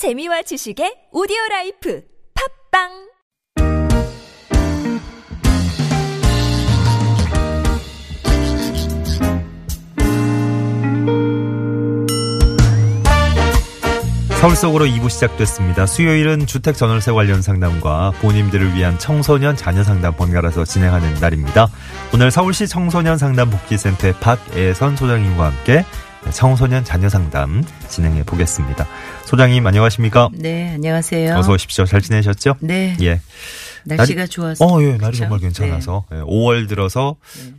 재미와 지식의 오디오 라이프 팟빵 서울 속으로 2부 시작됐습니다. 수요일은 주택 전월세 관련 상담과 본인들을 위한 청소년 자녀 상담 번갈아서 진행하는 날입니다. 오늘 서울시 청소년 상담 복지센터의 박애선 소장님과 함께 청소년 자녀 상담 진행해 보겠습니다. 소장님 안녕하십니까? 네, 안녕하세요. 어서 오십시오. 잘 지내셨죠? 네. 예. 날씨가 날이- 좋아서. 어, 예, 날이 그렇죠? 정말 괜찮아서 예, 5월 들어서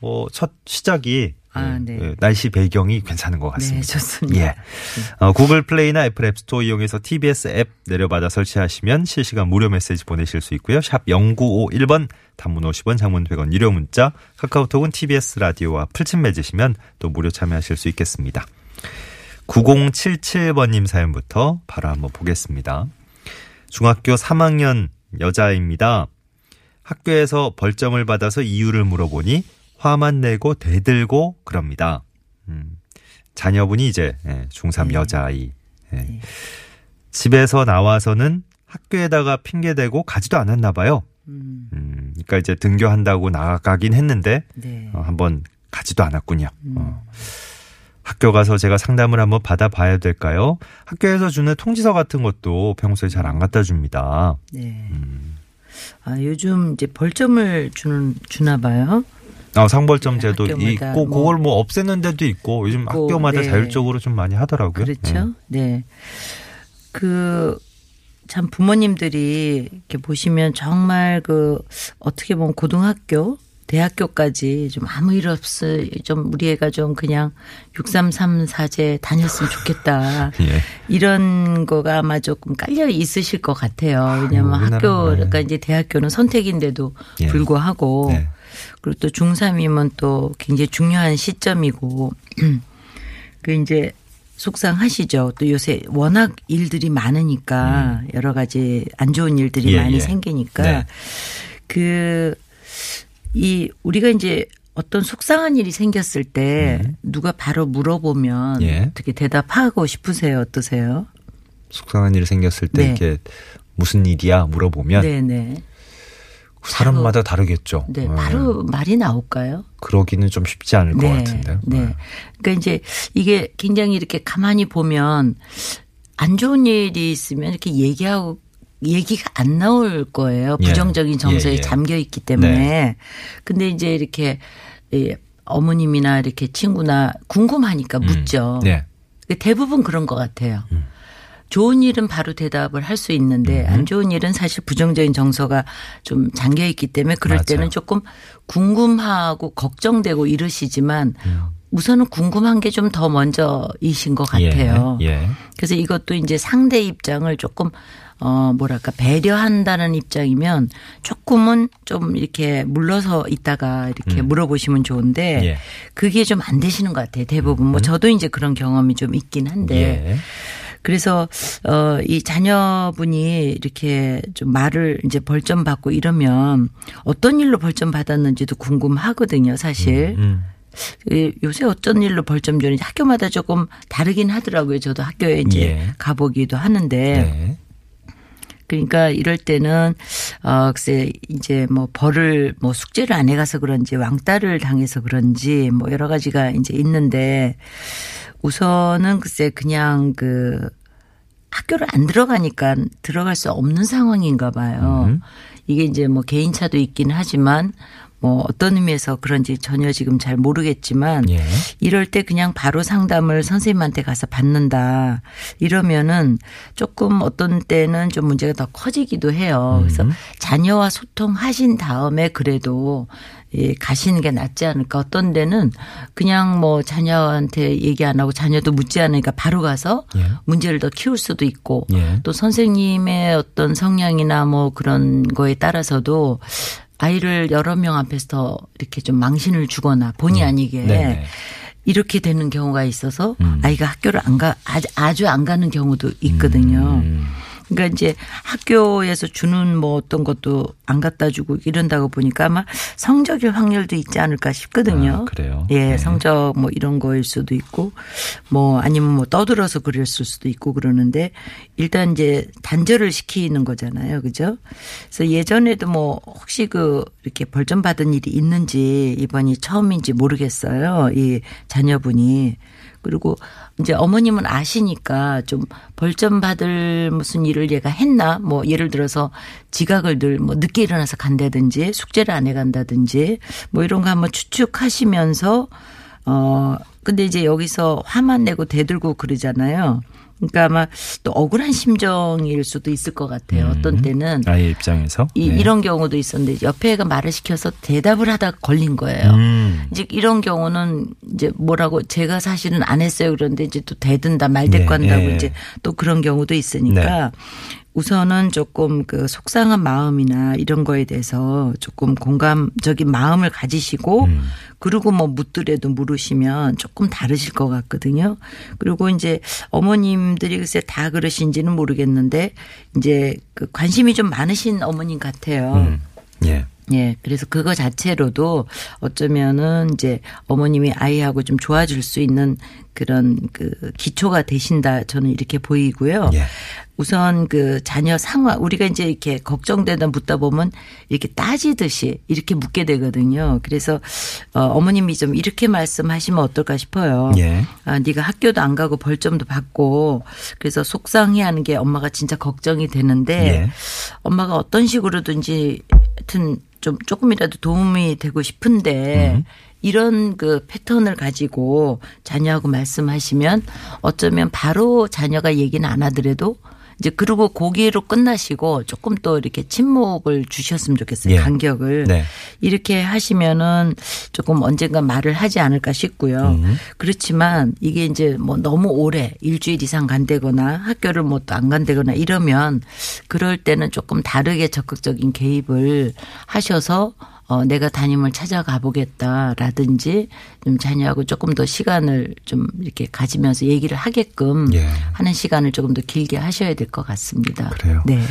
어, 첫 시작이 아, 예, 네. 예, 날씨 배경이 괜찮은 것 네, 같습니다. 좋습니다. 예. 어, 구글 플레이나 애플 앱스토어 이용해서 TBS 앱 내려받아 설치하시면 실시간 무료 메시지 보내실 수 있고요. 샵 0951번 단문 50원 장문 100원 유료 문자 카카오톡은 TBS 라디오와 풀친 맺으시면 또 무료 참여하실 수 있겠습니다. 9077번님 사연부터 바로 한번 보겠습니다. 중학교 3학년 여자입니다. 학교에서 벌점을 받아서 이유를 물어보니 화만 내고 대들고 그럽니다. 음, 자녀분이 이제 예, 중3 네. 여자아이. 예. 네. 집에서 나와서는 학교에다가 핑계대고 가지도 않았나 봐요. 음, 음, 그러니까 이제 등교한다고 나가긴 했는데 네. 어, 한번 가지도 않았군요. 음. 어. 학교 가서 제가 상담을 한번 받아봐야 될까요? 학교에서 주는 통지서 같은 것도 평소에 잘 안 갖다 줍니다. 네. 음. 아, 요즘 이제 벌점을 주는, 주나 봐요. 아, 상벌점 네, 제도 있고 뭐- 그걸 뭐 없애는 데도 있고 요즘 있고, 학교마다 네. 자율적으로 좀 많이 하더라고요. 그렇죠. 네. 그, 참 부모님들이 이렇게 보시면 정말 그 어떻게 보면 고등학교, 대학교까지 좀 아무 일 없을 좀 우리 애가 좀 그냥 633 사제 다녔으면 좋겠다. 예. 예. 이런 거가 아마 조금 깔려 있으실 것 같아요. 왜냐하면 우리나라는 학교, 네. 그러니까 이제 대학교는 선택인데도 예. 불구하고 네. 그리고 또 중3이면 또 굉장히 중요한 시점이고 그 이제 속상하시죠. 또 요새 워낙 일들이 많으니까 여러 가지 안 좋은 일들이 음. 예, 많이 예. 생기니까 네. 그이 우리가 이제 어떤 속상한 일이 생겼을 때 누가 바로 물어보면 음. 예. 어떻게 대답하고 싶으세요? 어떠세요? 속상한 일이 생겼을 때 네. 이렇게 무슨 일이야 물어보면 네네. 사람마다 다르겠죠. 네, 예. 바로 말이 나올까요? 그러기는 좀 쉽지 않을 것 같은데요. 네. 예. 그러니까 이제 이게 굉장히 이렇게 가만히 보면 안 좋은 일이 있으면 이렇게 얘기하고 얘기가 안 나올 거예요. 예. 부정적인 정서에 예, 예. 잠겨 있기 때문에. 네. 근데 이제 이렇게 이 어머님이나 이렇게 친구나 궁금하니까 묻죠. 네. 대부분 그런 것 같아요. 음. 좋은 일은 바로 대답을 할 수 있는데 안 좋은 일은 사실 부정적인 정서가 좀 잠겨 있기 때문에 그럴 맞아요. 때는 조금 궁금하고 걱정되고 이러시지만 음. 우선은 궁금한 게 좀 더 먼저이신 것 같아요. 예. 예. 그래서 이것도 이제 상대 입장을 조금 어 뭐랄까 배려한다는 입장이면 조금은 좀 이렇게 물러서 있다가 이렇게 물어보시면 좋은데 음. 예. 그게 좀 안 되시는 것 같아요. 대부분 뭐 저도 이제 그런 경험이 좀 있긴 한데 예. 그래서 어 이 자녀분이 이렇게 좀 말을 이제 벌점 받고 이러면 어떤 일로 벌점 받았는지도 궁금하거든요, 사실. 음. 예, 요새 어떤 일로 벌점 주는지 학교마다 조금 다르긴 하더라고요. 저도 학교에 이제 예. 가보기도 하는데 네. 그러니까 이럴 때는 어 글쎄 이제 뭐 벌을 뭐 숙제를 안 해가서 그런지 왕따를 당해서 그런지 뭐 여러 가지가 이제 있는데 우선은 글쎄 그냥 그 학교를 안 들어가니까 들어갈 수 없는 상황인가 봐요. 음. 이게 이제 뭐 개인차도 있긴 하지만 뭐 어떤 의미에서 그런지 전혀 지금 잘 모르겠지만 예. 이럴 때 그냥 바로 상담을 선생님한테 가서 받는다. 이러면은 조금 어떤 때는 좀 문제가 더 커지기도 해요. 그래서 자녀와 소통하신 다음에 그래도 예, 가시는 게 낫지 않을까. 어떤 데는 그냥 뭐 자녀한테 얘기 안 하고 자녀도 묻지 않으니까 바로 가서 예. 문제를 더 키울 수도 있고 예. 또 선생님의 어떤 성향이나 뭐 그런 거에 따라서도 아이를 여러 명 앞에서 더 이렇게 좀 망신을 주거나 본의 아니게 음. 네네. 이렇게 되는 경우가 있어서 음. 아이가 학교를 안 가, 아주, 아주 안 가는 경우도 있거든요. 음. 그러니까 이제 학교에서 주는 뭐 어떤 것도 안 갖다 주고 이런다고 보니까 아마 성적일 확률도 있지 않을까 싶거든요. 아, 그래요? 예, 네. 성적 뭐 이런 거일 수도 있고 뭐 아니면 뭐 떠들어서 그랬을 수도 있고 그러는데 일단 이제 단절을 시키는 거잖아요. 그죠? 그래서 예전에도 뭐 혹시 그 이렇게 벌점 받은 일이 있는지 이번이 처음인지 모르겠어요. 이 자녀분이. 그리고 이제 어머님은 아시니까 좀 벌점 받을 무슨 일을 얘가 했나 뭐 예를 들어서 지각을 늘 뭐 늦게 일어나서 간다든지 숙제를 안 해 간다든지 뭐 이런 거 한번 추측하시면서 어 근데 이제 여기서 화만 내고 대들고 그러잖아요. 그러니까 아마 또 억울한 심정일 수도 있을 것 같아요. 어떤 때는 아이 입장에서 이, 네. 이 런 경우도 있었는데 옆에 애가 말을 시켜서 대답을 하다 걸린 거예요. 음. 이제 이런 경우는 이제 뭐라고 제가 사실은 안 했어요. 그런데 이제 또 대든다 말대꾸 네, 한다고 예. 이제 또 그런 경우도 있으니까 우선은 조금 그 속상한 마음이나 이런 거에 대해서 조금 공감적인 마음을 가지시고 음. 그리고 뭐 묻더라도 물으시면 조금 다르실 것 같거든요. 그리고 이제 어머님들이 글쎄 다 그러신지는 모르겠는데 이제 그 관심이 좀 많으신 어머님 같아요. 음. 예. 예. 그래서 그거 자체로도 어쩌면은 이제 어머님이 아이하고 좀 좋아질 수 있는 그런 그 기초가 되신다 저는 이렇게 보이고요. 예. 우선 그 자녀 상황 우리가 이제 이렇게 걱정되다 묻다 보면 이렇게 따지듯이 이렇게 묻게 되거든요. 그래서 어 어머님이 좀 이렇게 말씀하시면 어떨까 싶어요. 예. 아, 네가 학교도 안 가고 벌점도 받고 그래서 속상해하는 게 엄마가 진짜 걱정이 되는데 예. 엄마가 어떤 식으로든지 하여튼 좀 조금이라도 도움이 되고 싶은데 음. 이런 그 패턴을 가지고 자녀하고 말씀하시면 어쩌면 바로 자녀가 얘기는 안 하더라도 이제 그리고 고기로 끝나시고 조금 또 이렇게 침묵을 주셨으면 좋겠어요. 예. 간격을. 네. 이렇게 하시면은 조금 언젠가 말을 하지 않을까 싶고요. 음. 그렇지만 이게 이제 뭐 너무 오래 일주일 이상 간다거나 학교를 뭐 또 안 간다거나 이러면 그럴 때는 조금 다르게 적극적인 개입을 하셔서 어, 내가 담임을 찾아가 보겠다라든지 좀 자녀하고 조금 더 시간을 좀 이렇게 가지면서 얘기를 하게끔 예. 하는 시간을 조금 더 길게 하셔야 될 것 같습니다. 그래요? 네.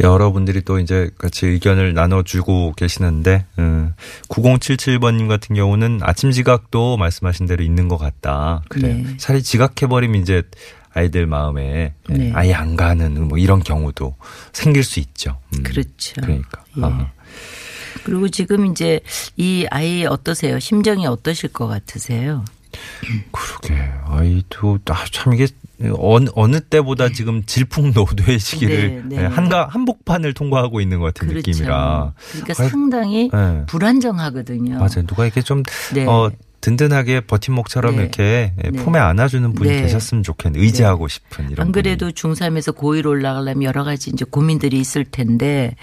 여러분들이 또 이제 같이 의견을 나눠주고 계시는데, 음, 9077번님 같은 경우는 아침 지각도 말씀하신 대로 있는 것 같다. 그래. 네. 차라리 지각해버리면 이제 아이들 마음에 예, 네. 아예 안 가는 뭐 이런 경우도 생길 수 있죠. 음, 그렇죠. 그러니까. 예. 아. 그리고 지금 이제 이 아이 어떠세요? 심정이 어떠실 것 같으세요? 그러게. 아이도, 아, 참 이게 어느, 어느 때보다 지금 질풍노도의 시기를 네, 네. 예, 한가, 한복판을 통과하고 있는 것 같은 그렇죠. 느낌이라. 그러니까 아이, 상당히 예. 불안정하거든요. 맞아요. 누가 이렇게 좀, 네. 어, 든든하게 버팀목처럼 네. 이렇게 네. 품에 안아주는 분이 네. 계셨으면 좋겠네. 의지하고 싶은 이런. 안 그래도 중3에서 고1 올라가려면 여러 가지 이제 고민들이 있을 텐데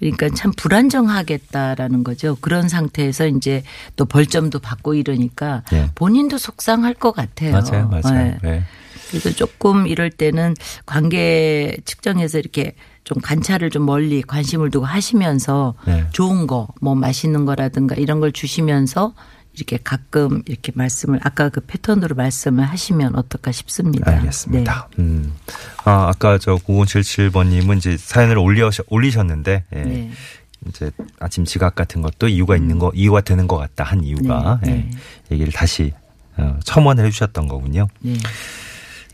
그러니까 참 불안정하겠다라는 거죠. 그런 상태에서 이제 또 벌점도 받고 이러니까 예. 본인도 속상할 것 같아요. 맞아요, 맞아요. 네. 네. 그래서 조금 이럴 때는 관계 측정해서 이렇게 좀 관찰을 좀 멀리 관심을 두고 하시면서 네. 좋은 거, 뭐 맛있는 거라든가 이런 걸 주시면서 이렇게 가끔 이렇게 말씀을 아까 그 패턴으로 말씀을 하시면 어떨까 싶습니다. 알겠습니다. 음. 아, 아까 저 9077번님은 이제 사연을 올려, 올리셨는데, 예. 네. 네. 이제 아침 지각 같은 것도 이유가 있는 거, 이유가 되는 것 같다 한 이유가, 네, 예. 네. 얘기를 다시 어, 첨언을 해주셨던 거군요. 네.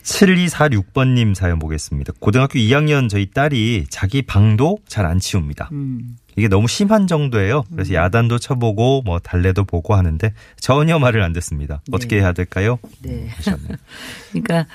7246번님 사연 보겠습니다. 고등학교 2학년 저희 딸이 자기 방도 잘 안 치웁니다. 음. 이게 너무 심한 정도예요. 그래서 야단도 쳐보고 뭐 달래도 보고 하는데 전혀 말을 안 듣습니다. 어떻게 해야 될까요? 네. 그러니까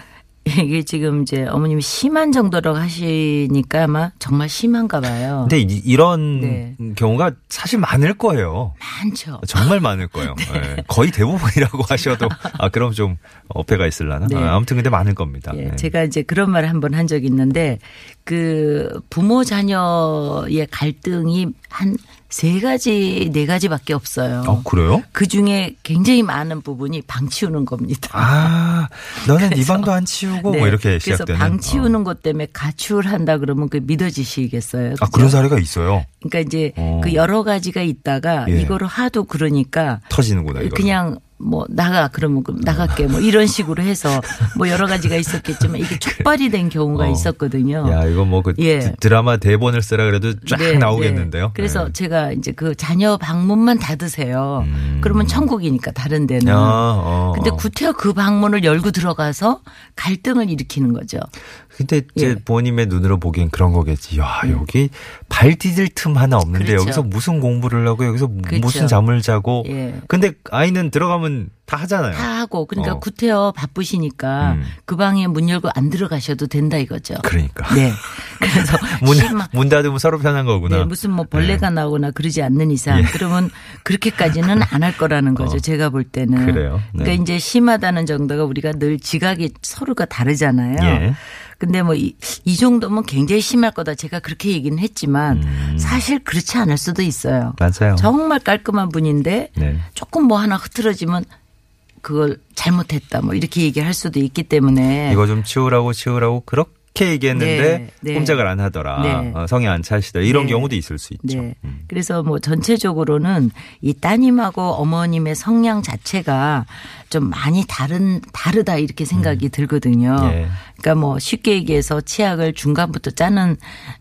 이게 지금 이제 어머님이 심한 정도로 하시니까 아마 정말 심한가 봐요. 근데 이- 이런 네. 경우가 사실 많을 거예요. 많죠. 정말 많을 거예요. 예. 거의 대부분이라고 하셔도 아 그럼 좀 어폐가 있을라나. 네. 아, 아무튼 근데 많을 겁니다. 예, 예. 제가 이제 그런 말을 한 번 한 적이 있는데 그 부모 자녀의 갈등이 한 세 가지 네 가지밖에 없어요. 어 그래요? 그 중에 굉장히 많은 부분이 방 치우는 겁니다. 아 너는 네 그래서- 방도 안 치우고 네. 뭐 이렇게 그래서 시작되는. 방 어. 치우는 것 때문에 가출한다 그러면 그 믿어지시겠어요? 아? 그런 사례가 있어요. 그러니까 이제 어. 그 여러 가지가 있다가 예. 이거를 하도 그러니까 터지는구나 이거. 그냥 뭐 나가 그러면 그럼 나갈게 뭐 이런 식으로 해서 뭐 여러 가지가 있었겠지만 이게 촉발이 된 경우가 어. 있었거든요. 야, 이거 뭐 그 예. 드라마 대본을 쓰라 그래도 쫙 네, 나오겠는데요. 네. 그래서 네. 제가 이제 그 자녀 방문만 닫으세요. 음. 그러면 천국이니까 다른 데는. 야, 어, 근데 어. 구태여 그 방문을 열고 들어가서 갈등을 일으키는 거죠. 근데 이제 예. 부모님의 눈으로 보기엔 그런 거겠지. 야, 여기 발 디딜 틈 하나 없는데 그렇죠. 여기서 무슨 공부를 하고 여기서 그렇죠. 무슨 잠을 자고. 예. 근데 아이는 들어가면 다 하잖아요. 다 하고 그러니까 어. 구태여 바쁘시니까 음. 그 방에 문 열고 안 들어가셔도 된다 이거죠. 그러니까. 네. 그래서 문, 심한- 문 닫으면 서로 편한 거구나. 네, 무슨 뭐 벌레가 나오거나 그러지 않는 이상 예. 그러면 그렇게까지는 안 할 거라는 거죠. 어. 제가 볼 때는. 그래요. 네. 그러니까 이제 심하다는 정도가 우리가 늘 지각이 서로가 다르잖아요. 예. 근데 뭐이 정도면 굉장히 심할 거다. 제가 그렇게 얘기는 했지만 음. 사실 그렇지 않을 수도 있어요. 맞아요. 정말 깔끔한 분인데 네. 조금 뭐 하나 흐트러지면 그걸 잘못했다 뭐 이렇게 얘기할 수도 있기 때문에 이거 좀 치우라고 치우라고 그렇게 얘기했는데 네, 네. 꼼짝을 안 하더라. 네. 어, 성에 안 차시더라. 이런 네. 경우도 있을 수 있죠. 네. 음. 그래서 뭐 전체적으로는 이 따님하고 어머님의 성향 자체가 좀 많이 다른 다르다 이렇게 생각이 들거든요. 예. 그러니까 뭐 쉽게 얘기해서 치약을 중간부터 짜는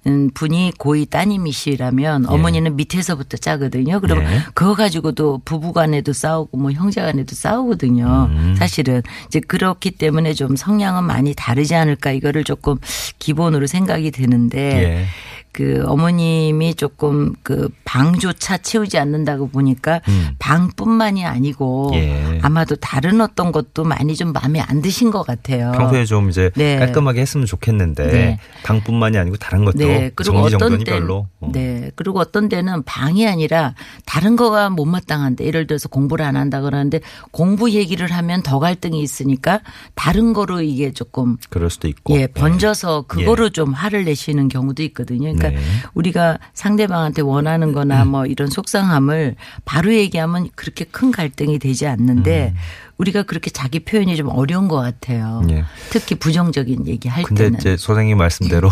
음, 분이 고이 따님이시라면 어머니는 밑에서부터 짜거든요. 그러면 예. 그거 가지고도 부부간에도 싸우고 뭐 형제간에도 싸우거든요. 음. 사실은 이제 그렇기 때문에 좀 성향은 많이 다르지 않을까 이거를 조금 기본으로 생각이 드는데 예. 그 어머님이 조금 그 방조차 채우지 않는다고 보니까 음. 방뿐만이 아니고 예. 아마도 다른 어떤 것도 많이 좀 마음에 안 드신 것 같아요. 평소에 좀 이제 네. 깔끔하게 했으면 좋겠는데 네. 방뿐만이 아니고 다른 것도 네. 그리고 어떤 때는 별로. 어. 네. 그리고 어떤 때는 방이 아니라 다른 거가 못마땅한데 예를 들어서 공부를 안 한다 그러는데 공부 얘기를 하면 더 갈등이 있으니까 다른 거로 이게 조금 그럴 수도 있고. 예, 번져서 그거로 좀 화를 내시는 경우도 있거든요. 그러니까 네. 우리가 상대방한테 원하는 거나 뭐 이런 속상함을 바로 얘기하면 그렇게 큰 갈등이 되지 않는데 우리가 그렇게 자기 표현이 좀 어려운 것 같아요. 음. 예. 특히 부정적인 얘기 할 근데 때는. 이제 선생님 말씀대로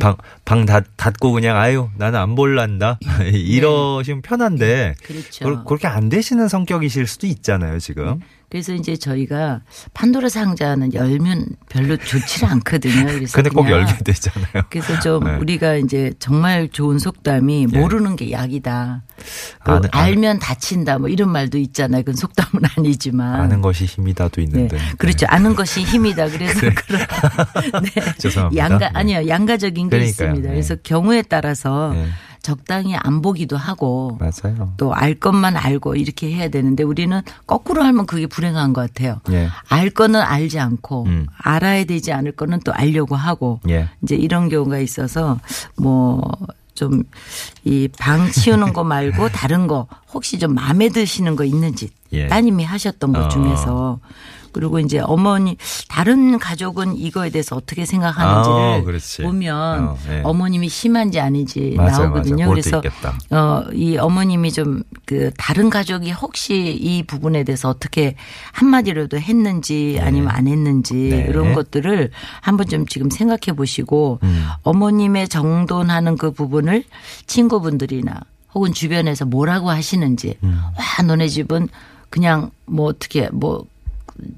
방, 방 닫, 닫고 그냥 아유 나는 안 볼란다 이러시면 편한데 네. 그렇죠. 그- 그렇게 안 되시는 성격이실 수도 있잖아요 지금. 그래서 이제 저희가 판도라 상자는 열면 별로 좋지를 않거든요. 그래서 근데 꼭 열게 되잖아요. 그래서 좀 네. 우리가 이제 정말 좋은 속담이 예. 모르는 게 약이다. 그 아는- 알면 다친다 뭐 이런 말도 있잖아요. 그건 속담은 아니지만. 아는 것이 힘이다도 네. 있는데. 그렇죠. 아는 것이 힘이다. 그래서 그런 네. 죄송합니다. 양가 네. 아니요. 양가적인 게 그러니까요. 있습니다. 네. 그래서 경우에 따라서 네. 적당히 안 보기도 하고 맞아요. 또 알 것만 알고 이렇게 해야 되는데 우리는 거꾸로 하면 그게 불행한 것 같아요. 예. 알 거는 알지 않고 음. 알아야 되지 않을 거는 또 알려고 하고 예. 이제 이런 경우가 있어서 뭐 좀 이 방 치우는 거 말고 다른 거 혹시 좀 마음에 드시는 거 있는지 예. 따님이 하셨던 것 어. 중에서 그리고 이제 어머니 다른 가족은 이거에 대해서 어떻게 생각하는지를 아. 보면 어, 예. 어머님이 심한지 아닌지 맞아요, 나오거든요. 그것도 그래서. 어, 이 어머님이 좀 그 다른 가족이 혹시 이 부분에 대해서 어떻게 한마디라도 했는지 아니면 안 했는지 네. 이런 것들을 한번 좀 지금 생각해 보시고 음. 어머님의 정돈하는 그 부분을 친구분들이나 혹은 주변에서 뭐라고 하시는지 음. 와 너네 집은 그냥 뭐 어떻게 뭐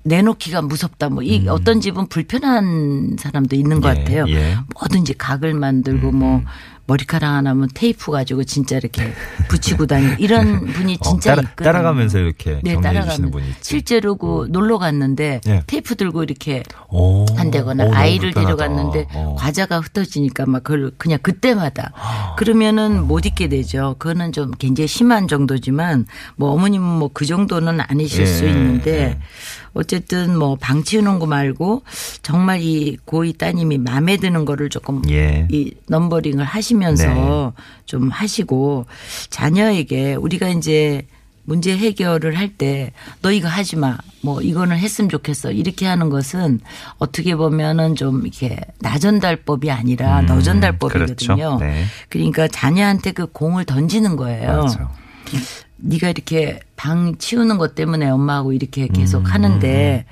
내놓기가 무섭다. 뭐이 어떤 집은 불편한 사람도 있는 것 음. 예, 같아요. 예. 뭐든지 각을 만들고 뭐 머리카락 하나면 테이프 가지고 진짜 이렇게 붙이고 다니고 이런 분이 어, 진짜 따라, 있거든요. 따라가면서 이렇게 네, 정리해 따라가면 주시는 분이 있지. 실제로 그 놀러 갔는데 예. 테이프 들고 이렇게 오. 한다거나 오, 아이를. 데려갔는데 어. 과자가 흩어지니까 막 그걸 그냥 그때마다 그러면은 못 있게 되죠. 그거는 좀 굉장히 심한 정도지만 뭐 어머님은 뭐 그 정도는 아니실 예, 수 있는데 예. 어쨌든 뭐 방 치우는 거 말고 정말 이 고이 따님이 마음에 드는 거를 조금 예. 이 넘버링을 하시면 서 네. 좀 하시고 자녀에게 우리가 이제 문제 해결을 할 때 너 이거 하지 마. 뭐 이거는 했으면 좋겠어. 이렇게 하는 것은 어떻게 보면은 좀 이렇게 나전달법이 아니라 음, 너전달법이거든요. 그렇죠. 네. 그러니까 자녀한테 그 공을 던지는 거예요. 맞아. 네가 이렇게 방 치우는 것 때문에 엄마하고 이렇게 계속 음. 하는데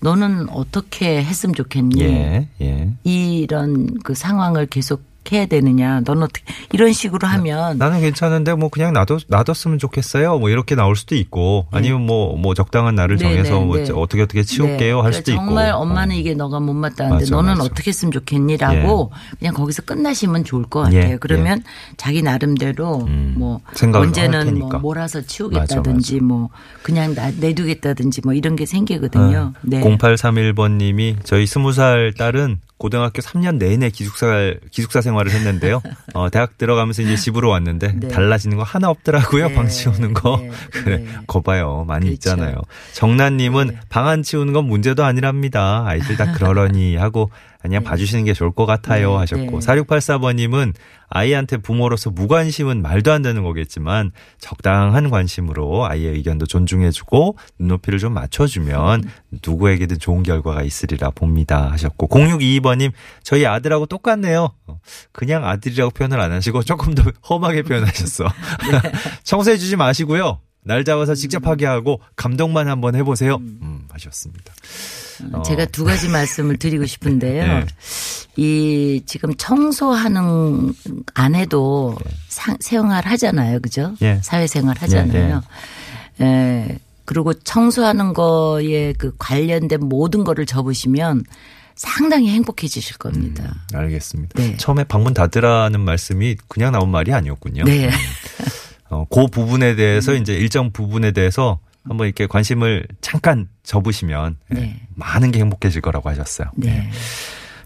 너는 어떻게 했으면 좋겠니? 예. 예. 이런 그 상황을 계속 해야 되느냐. 넌 어떻게 이런 식으로 하면 나는 괜찮은데 뭐 그냥 놔둬 놔뒀으면 좋겠어요. 뭐 이렇게 나올 수도 있고 아니면 뭐뭐 뭐 적당한 날을 네, 정해서 네, 뭐 네. 어떻게 어떻게 치울게요 할 그러니까 수도 있고. 정말 엄마는 어. 이게 너가 못 맞다는데 맞아, 너는 맞아. 어떻게 했으면 좋겠니라고 그냥 거기서 끝나시면 좋을 것 같아요. 예, 그러면 자기 나름대로 음, 뭐 언제는 뭐. 몰아서 치우겠다든지 뭐 그냥 나, 내두겠다든지 뭐 이런 게 어, 생기거든요. 네. 0831번 님이 저희 20살 딸은 고등학교 3년 내내 기숙사 기숙사 생활을 했는데요. 어, 대학 들어가면서 이제 집으로 왔는데 네. 달라지는 거 하나 없더라고요. 네, 방 치우는 거. 네, 그래, 네. 거봐요. 많이 그렇죠. 있잖아요. 정란님은 네. 방안 치우는 건 문제도 아니랍니다. 아이들 다 그러려니 하고 그냥 봐주시는 게 좋을 것 같아요 네, 하셨고 네. 4684번님은 아이한테 부모로서 무관심은 말도 안 되는 거겠지만 적당한 관심으로 아이의 의견도 존중해주고 눈높이를 좀 맞춰주면 누구에게든 좋은 결과가 있으리라 봅니다 하셨고 0622번님 저희 아들하고 똑같네요. 어, 그냥 아들이라고 표현을 안 하시고 조금 더 험하게 표현하셨어. 청소해주지 마시고요. 날 잡아서 직접 하게 하고 감동만 한번 해보세요. 음, 하셨습니다. 어. 제가 두 가지 말씀을 드리고 싶은데요. 네. 이 지금 청소하는 안 해도 상, 생활 하잖아요. 그죠? 예. 사회생활 하잖아요. 예. 그리고 청소하는 거에 그 관련된 모든 거를 접으시면 상당히 행복해지실 겁니다. 알겠습니다. 네. 처음에 방문 닫으라는 말씀이 그냥 나온 말이 아니었군요. 네. 어, 그 부분에 대해서 이제 일정 부분에 대해서 한번 이렇게 관심을 잠깐 접으시면 예, 네. 많은 게 행복해질 거라고 하셨어요. 네.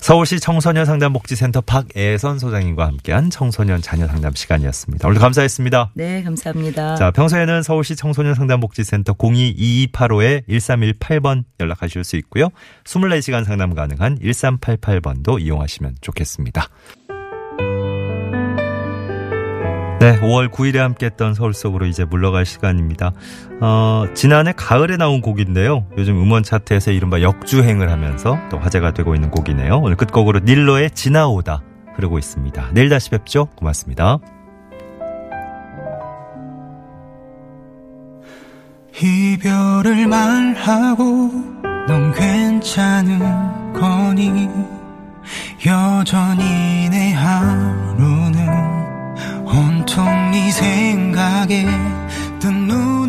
서울시 청소년 상담 복지센터 박애선 소장님과 함께한 청소년 자녀 상담 시간이었습니다. 오늘 감사했습니다. 네, 감사합니다. 자, 평소에는 서울시 청소년 상담 복지센터 022285-1318번 연락하실 수 있고요. 24시간 상담 가능한 1388번도 이용하시면 좋겠습니다. 네, 5월 9일에 함께했던 서울 속으로 이제 물러갈 시간입니다. 어, 지난해 가을에 나온 곡인데요. 요즘 음원 차트에서 이른바 역주행을 하면서 또 화제가 되고 있는 곡이네요. 오늘 끝곡으로 닐로의 지나오다 흐르고 있습니다. 내일 다시 뵙죠. 고맙습니다. 이별을 말하고 넌 괜찮은 거니 여전히 내 하루는 온통 네 생각에 뜬 눈.